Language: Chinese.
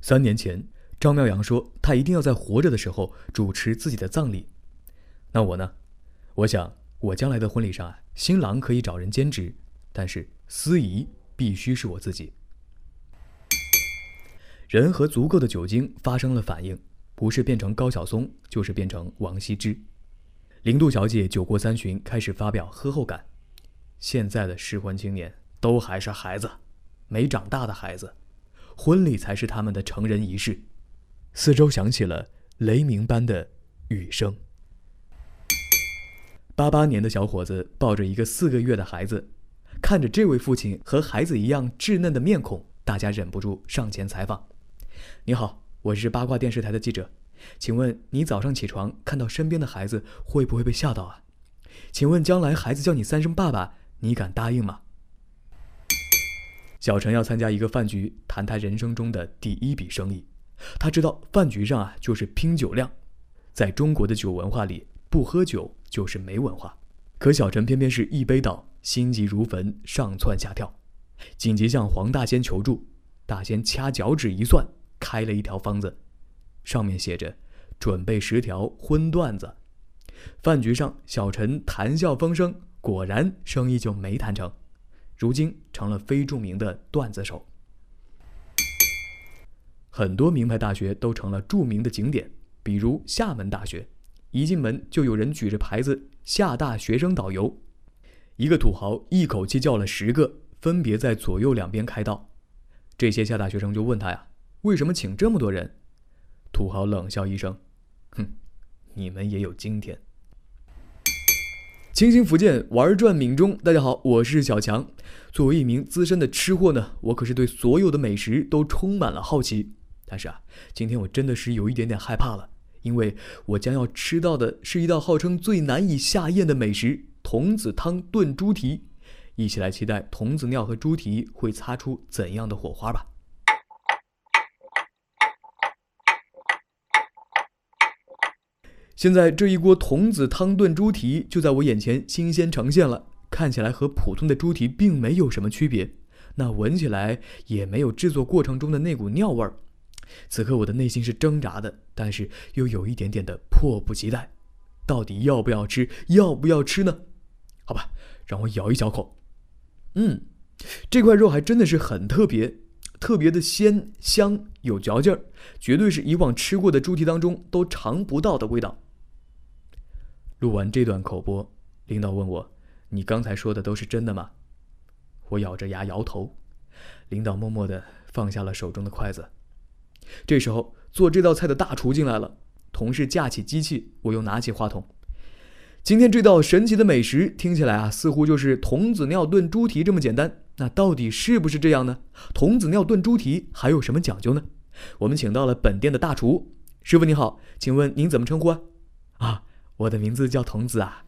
三年前，张妙阳说他一定要在活着的时候主持自己的葬礼。那我呢？我想我将来的婚礼上啊，新郎可以找人兼职，但是司仪必须是我自己。人和足够的酒精发生了反应，不是变成高晓松，就是变成王羲之。零度小姐酒过三巡，开始发表喝后感。现在的适婚青年都还是孩子，没长大的孩子，婚礼才是他们的成人仪式。四周响起了雷鸣般的雨声。八八年的小伙子抱着一个四个月的孩子，看着这位父亲和孩子一样稚嫩的面孔，大家忍不住上前采访：“你好，我是八卦电视台的记者，请问你早上起床看到身边的孩子会不会被吓到啊？请问将来孩子叫你三声爸爸？”你敢答应吗？小陈要参加一个饭局，谈他人生中的第一笔生意。他知道饭局上啊就是拼酒量，在中国的酒文化里，不喝酒就是没文化。可小陈偏偏是一杯倒，心急如焚，上蹿下跳，紧急向黄大仙求助。大仙掐脚趾一算，开了一条方子，上面写着：“准备十条荤段子。”饭局上，小陈谈笑风生。果然，生意就没谈成，如今成了非著名的段子手。很多名牌大学都成了著名的景点，比如厦门大学，一进门就有人举着牌子“厦大学生导游”，一个土豪一口气叫了十个，分别在左右两边开道。这些厦大学生就问他呀：“为什么请这么多人？”土豪冷笑一声：“哼，你们也有今天。”清新福建玩转闽中，大家好，我是小强。作为一名资深的吃货呢，我可是对所有的美食都充满了好奇。但是啊，今天我真的是有一点点害怕了，因为我将要吃到的是一道号称最难以下咽的美食——童子汤炖猪蹄。一起来期待童子尿和猪蹄会擦出怎样的火花吧。现在这一锅童子汤炖猪蹄就在我眼前新鲜呈现了，看起来和普通的猪蹄并没有什么区别，那闻起来也没有制作过程中的那股尿味儿。此刻我的内心是挣扎的，但是又有一点点的迫不及待，到底要不要吃？要不要吃呢？好吧，让我咬一小口。嗯，这块肉还真的是很特别，特别的鲜香有嚼劲儿，绝对是以往吃过的猪蹄当中都尝不到的味道。录完这段口播，领导问我：“你刚才说的都是真的吗？”我咬着牙摇头。领导默默地放下了手中的筷子。这时候，做这道菜的大厨进来了。同事架起机器，我又拿起话筒。今天这道神奇的美食听起来啊，似乎就是童子尿炖猪蹄这么简单。那到底是不是这样呢？童子尿炖猪蹄还有什么讲究呢？我们请到了本店的大厨师傅，你好，请问您怎么称呼啊？啊。我的名字叫童子啊。